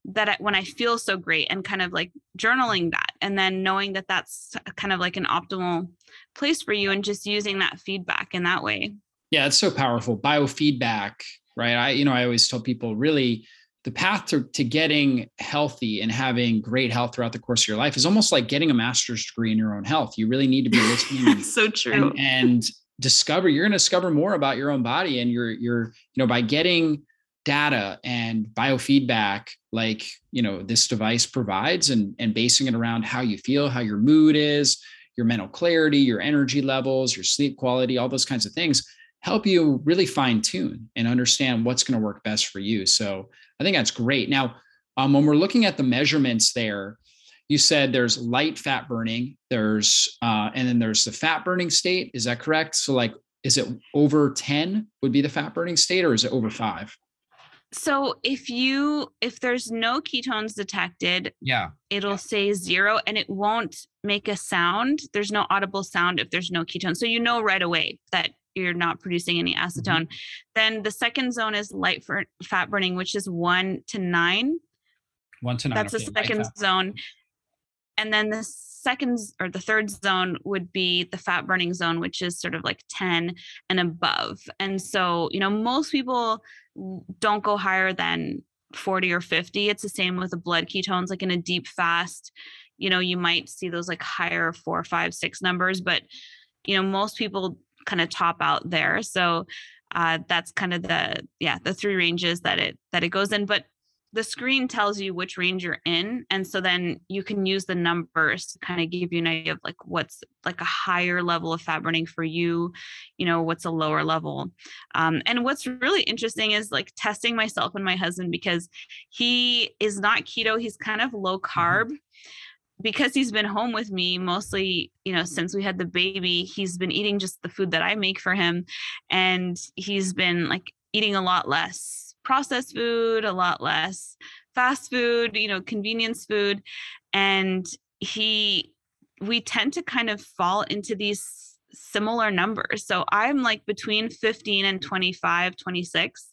that when I feel so great and kind of like journaling that and then knowing that that's kind of like an optimal place for you and just using that feedback in that way. Yeah, it's so powerful. Biofeedback, right? I, you know, I always tell people really the path to, to getting healthy and having great health throughout the course of your life is almost like getting a master's degree in your own health. You really need to be listening. so true. And, and discover, you're going to discover more about your own body and you're, you're, you know, by getting data and biofeedback like you know this device provides and and basing it around how you feel how your mood is your mental clarity your energy levels your sleep quality all those kinds of things help you really fine tune and understand what's going to work best for you so i think that's great. Now um, when we're looking at the measurements there you said there's light fat burning there's uh, and then there's the fat burning state. Is that correct? So like is it over 10 would be the fat burning state or is it over five? So if you if there's no ketones detected, yeah, it'll say zero and it won't make a sound. There's no audible sound if there's no ketones. So you know right away that you're not producing any acetone. Mm-hmm. Then the second zone is light for fat burning, which is one to nine. One to nine. That's the second zone. And then the second or the third zone would be the fat burning zone, which is sort of like 10 and above. And so, you know, most people don't go higher than 40 or 50. It's the same with the blood ketones, like in a deep fast, you know, you might see those like higher four, five, six numbers, but you know, most people kind of top out there. So uh, that's kind of the yeah the three ranges that it that it goes in. But the screen tells you which range you're in and so then you can use the numbers to kind of give you an idea of like what's like a higher level of fat burning for you you know what's a lower level um, and what's really interesting is like testing myself and my husband because he is not keto he's kind of low mm-hmm. Because he's been home with me mostly you know since we had the baby he's been eating just the food that i make for him and he's been like eating a lot less processed food, a lot less fast food, you know, convenience food. And he, we tend to kind of fall into these similar numbers. So I'm like between 15 and 25, 26.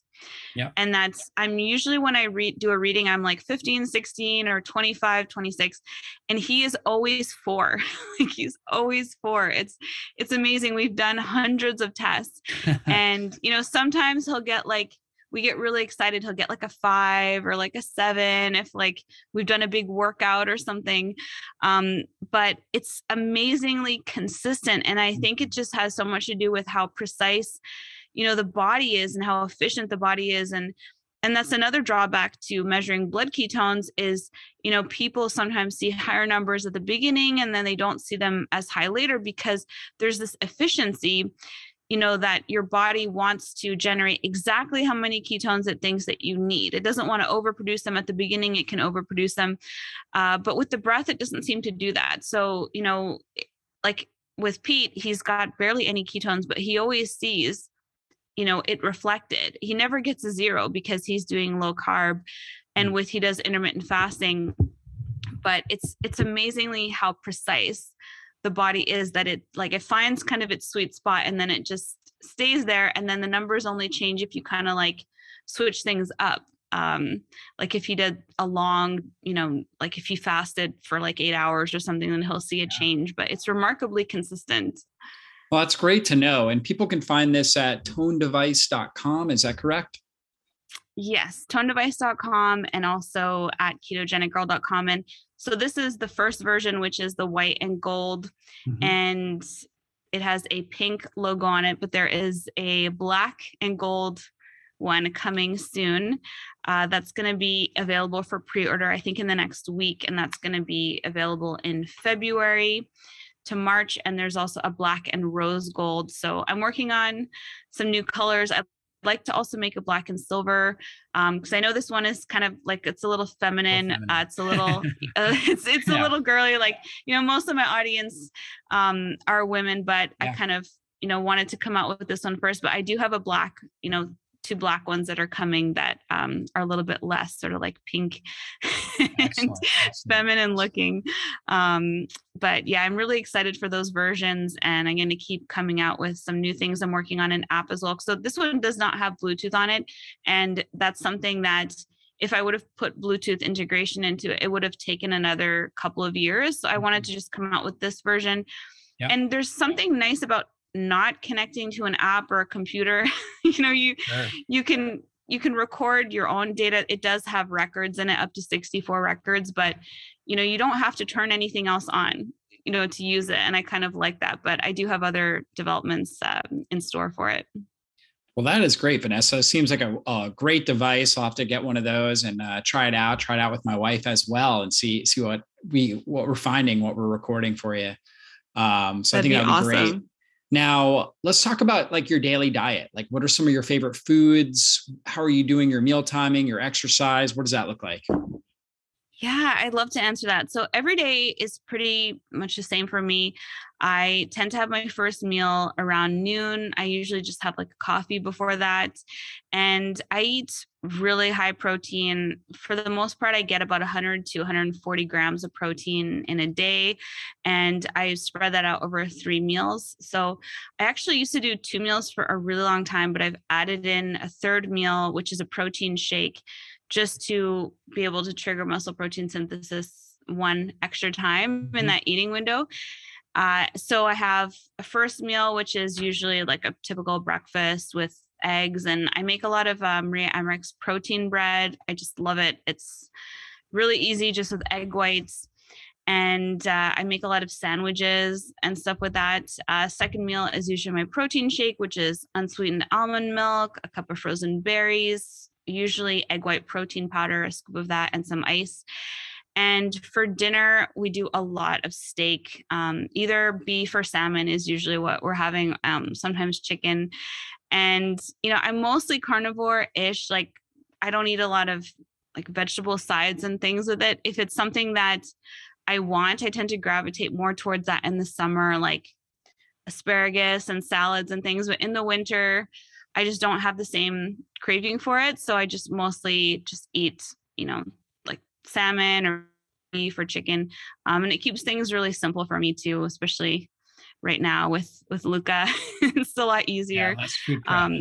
Yeah. And that's I'm usually when I read do a reading I'm like 15, 16 or 25, 26 and he is always 4. like he's always 4. It's it's amazing. We've done hundreds of tests and you know sometimes he'll get like we get really excited he'll get like a five or like a seven if like we've done a big workout or something um, but it's amazingly consistent and i think it just has so much to do with how precise you know the body is and how efficient the body is. And and that's another drawback to measuring blood ketones is you know people sometimes see higher numbers at the beginning and then they don't see them as high later because there's this efficiency you know that your body wants to generate exactly how many ketones it thinks that you need. It doesn't want to overproduce them at the beginning it can overproduce them uh, but with the breath it doesn't seem to do that. So you know like with pete he's got barely any ketones but he always sees you know it reflected. He never gets a zero because he's doing low carb and mm. with he does intermittent fasting but it's it's amazingly how precise the body is that it like it finds kind of its sweet spot and then it just stays there and then the numbers only change if you kind of like switch things up. Um like if he did a long you know like if he fasted for like eight hours or something then he'll see a change but it's remarkably consistent well that's great to know and people can find this at tonedevice.com is that correct Yes, tonedevice.com and also at ketogenicgirl.com. And so this is the first version, which is the white and gold. Mm-hmm. And it has a pink logo on it, but there is a black and gold one coming soon. Uh, that's going to be available for pre order, I think, in the next week. And that's going to be available in February to March. And there's also a black and rose gold. So I'm working on some new colors. I'd like to also make a black and silver because um, I know this one is kind of like it's a little feminine. feminine. Uh, it's a little, uh, it's it's yeah. a little girly. Like you know, most of my audience um, are women, but yeah. I kind of you know wanted to come out with this one first. But I do have a black, you know, two black ones that are coming that um, are a little bit less sort of like pink and feminine looking. Um, but yeah, I'm really excited for those versions and I'm going to keep coming out with some new things. I'm working on an app as well. So this one does not have Bluetooth on it. And that's something that if I would have put Bluetooth integration into it, it would have taken another couple of years. So I wanted mm-hmm. to just come out with this version. Yep. And there's something nice about not connecting to an app or a computer you know you sure. you can you can record your own data. It does have records in it up to 64 records but you know you don't have to turn anything else on you know to use it and i kind of like that but i do have other developments um, in store for it. Well that is great vanessa. It seems like a, a great device. I'll have to get one of those and uh, try it out try it out with my wife as well and see see what we what we're finding what we're recording for you. Um so That'd i think that'd be awesome. great now, let's talk about like your daily diet. Like, what are some of your favorite foods? How are you doing your meal timing, your exercise? What does that look like? Yeah, I'd love to answer that. So every day is pretty much the same for me. I tend to have my first meal around noon. I usually just have like a coffee before that. And I eat really high protein. For the most part, I get about 100 to 140 grams of protein in a day. And I spread that out over three meals. So I actually used to do two meals for a really long time, but I've added in a third meal, which is a protein shake, just to be able to trigger muscle protein synthesis one extra time in mm-hmm. that eating window. Uh, so I have a first meal, which is usually like a typical breakfast with eggs, and I make a lot of um, Maria Emmerich's protein bread. I just love it. It's really easy, just with egg whites. And uh, I make a lot of sandwiches and stuff with that. Uh, second meal is usually my protein shake, which is unsweetened almond milk, a cup of frozen berries, usually egg white protein powder, a scoop of that, and some ice. And for dinner, we do a lot of steak. Um, either beef or salmon is usually what we're having, um, sometimes chicken. And, you know, I'm mostly carnivore ish. Like, I don't eat a lot of like vegetable sides and things with it. If it's something that I want, I tend to gravitate more towards that in the summer, like asparagus and salads and things. But in the winter, I just don't have the same craving for it. So I just mostly just eat, you know, like salmon or beef or chicken. Um, and it keeps things really simple for me too, especially right now with with Luca. it's a lot easier. Yeah, um,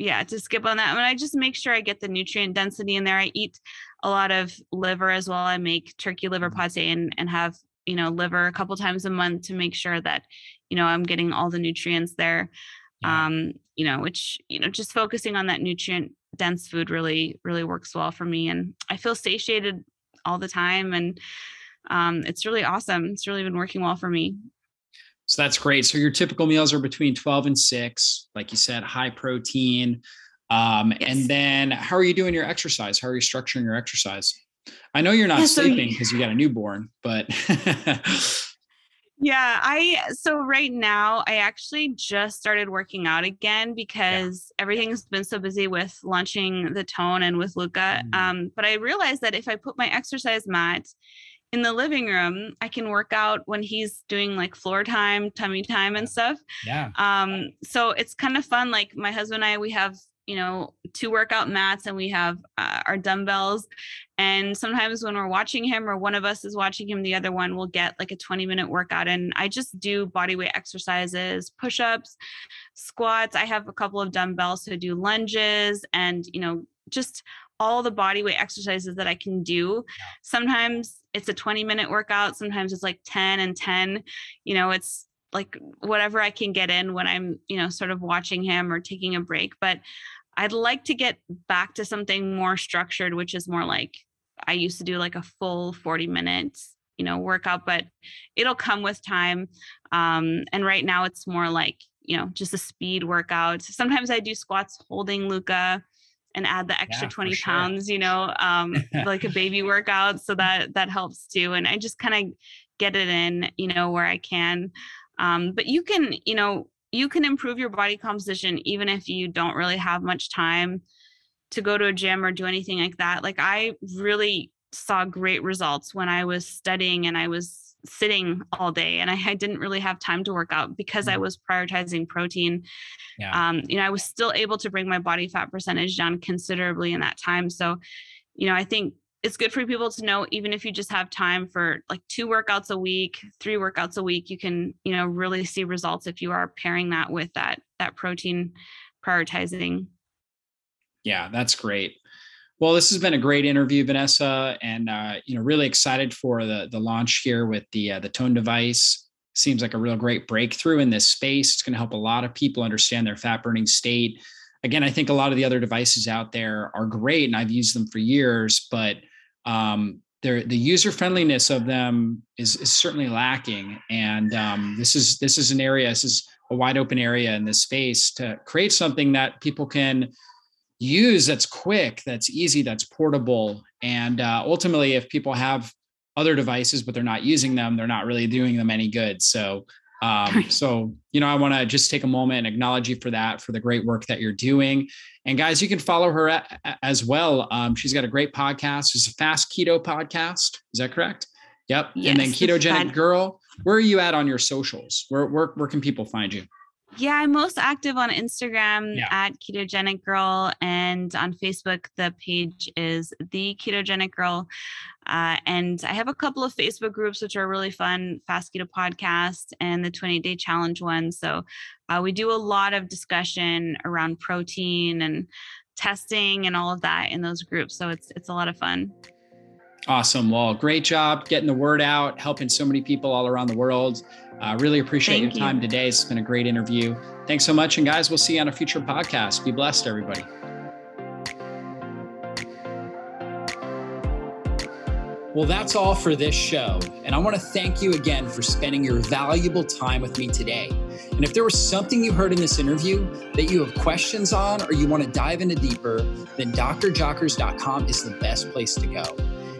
yeah, to skip on that. And I just make sure I get the nutrient density in there. I eat a lot of liver as well. I make turkey liver mm-hmm. pate and, and have, you know, liver a couple times a month to make sure that, you know, I'm getting all the nutrients there. Yeah. Um, you know, which, you know, just focusing on that nutrient dense food really, really works well for me. And I feel satiated all the time. And um, it's really awesome. It's really been working well for me. So that's great. So your typical meals are between 12 and 6, like you said, high protein. Um, yes. And then how are you doing your exercise? How are you structuring your exercise? I know you're not yeah, sleeping because so you got a newborn, but Yeah, I so right now I actually just started working out again because yeah. everything's been so busy with launching the tone and with Luca. Mm. Um, but I realized that if I put my exercise mat in the living room, I can work out when he's doing like floor time, tummy time, and stuff. Yeah. Um, so it's kind of fun. Like my husband and I, we have you know two workout mats and we have uh, our dumbbells and sometimes when we're watching him or one of us is watching him the other one will get like a 20 minute workout and i just do body weight exercises push-ups squats i have a couple of dumbbells to do lunges and you know just all the body weight exercises that i can do sometimes it's a 20 minute workout sometimes it's like 10 and 10 you know it's like whatever I can get in when I'm, you know, sort of watching him or taking a break. But I'd like to get back to something more structured, which is more like I used to do like a full 40 minutes, you know, workout, but it'll come with time. Um, and right now it's more like, you know, just a speed workout. Sometimes I do squats holding Luca and add the extra yeah, 20 sure. pounds, you know, um, like a baby workout. So that, that helps too. And I just kind of get it in, you know, where I can. Um, but you can, you know, you can improve your body composition even if you don't really have much time to go to a gym or do anything like that. Like I really saw great results when I was studying and I was sitting all day and I, I didn't really have time to work out because I mm-hmm. was prioritizing protein. Yeah. Um, you know, I was still able to bring my body fat percentage down considerably in that time. So, you know, I think it's good for people to know even if you just have time for like two workouts a week three workouts a week you can you know really see results if you are pairing that with that that protein prioritizing yeah that's great well this has been a great interview vanessa and uh, you know really excited for the the launch here with the uh, the tone device. Seems like a real great breakthrough in this space. It's going to help a lot of people understand their fat burning state. Again i think a lot of the other devices out there are great and i've used them for years but um, the user friendliness of them is, is certainly lacking. And um, this is this is an area, this is a wide open area in this space to create something that people can use that's quick, that's easy, that's portable. And uh, ultimately, if people have other devices but they're not using them, they're not really doing them any good. So um, so, you know, I want to just take a moment and acknowledge you for that, for the great work that you're doing. And guys, you can follow her as well. Um, she's got a great podcast. It's a fast keto podcast. Is that correct? Yep. Yes, and then ketogenic girl. Where are you at on your socials? Where, where, where can people find you? Yeah, I'm most active on Instagram yeah. at Ketogenic Girl, and on Facebook, the page is the Ketogenic Girl. Uh, and I have a couple of Facebook groups which are really fun Fast Keto Podcast and the 28 Day Challenge one. So uh, we do a lot of discussion around protein and testing and all of that in those groups. So it's it's a lot of fun. Awesome. Well, great job getting the word out, helping so many people all around the world. Uh, really appreciate Thank your time today. It's been a great interview. Thanks so much. And guys, we'll see you on a future podcast. Be blessed, everybody. Well, that's all for this show. And I want to thank you again for spending your valuable time with me today. And if there was something you heard in this interview that you have questions on or you want to dive into deeper, then drjockers.com is the best place to go.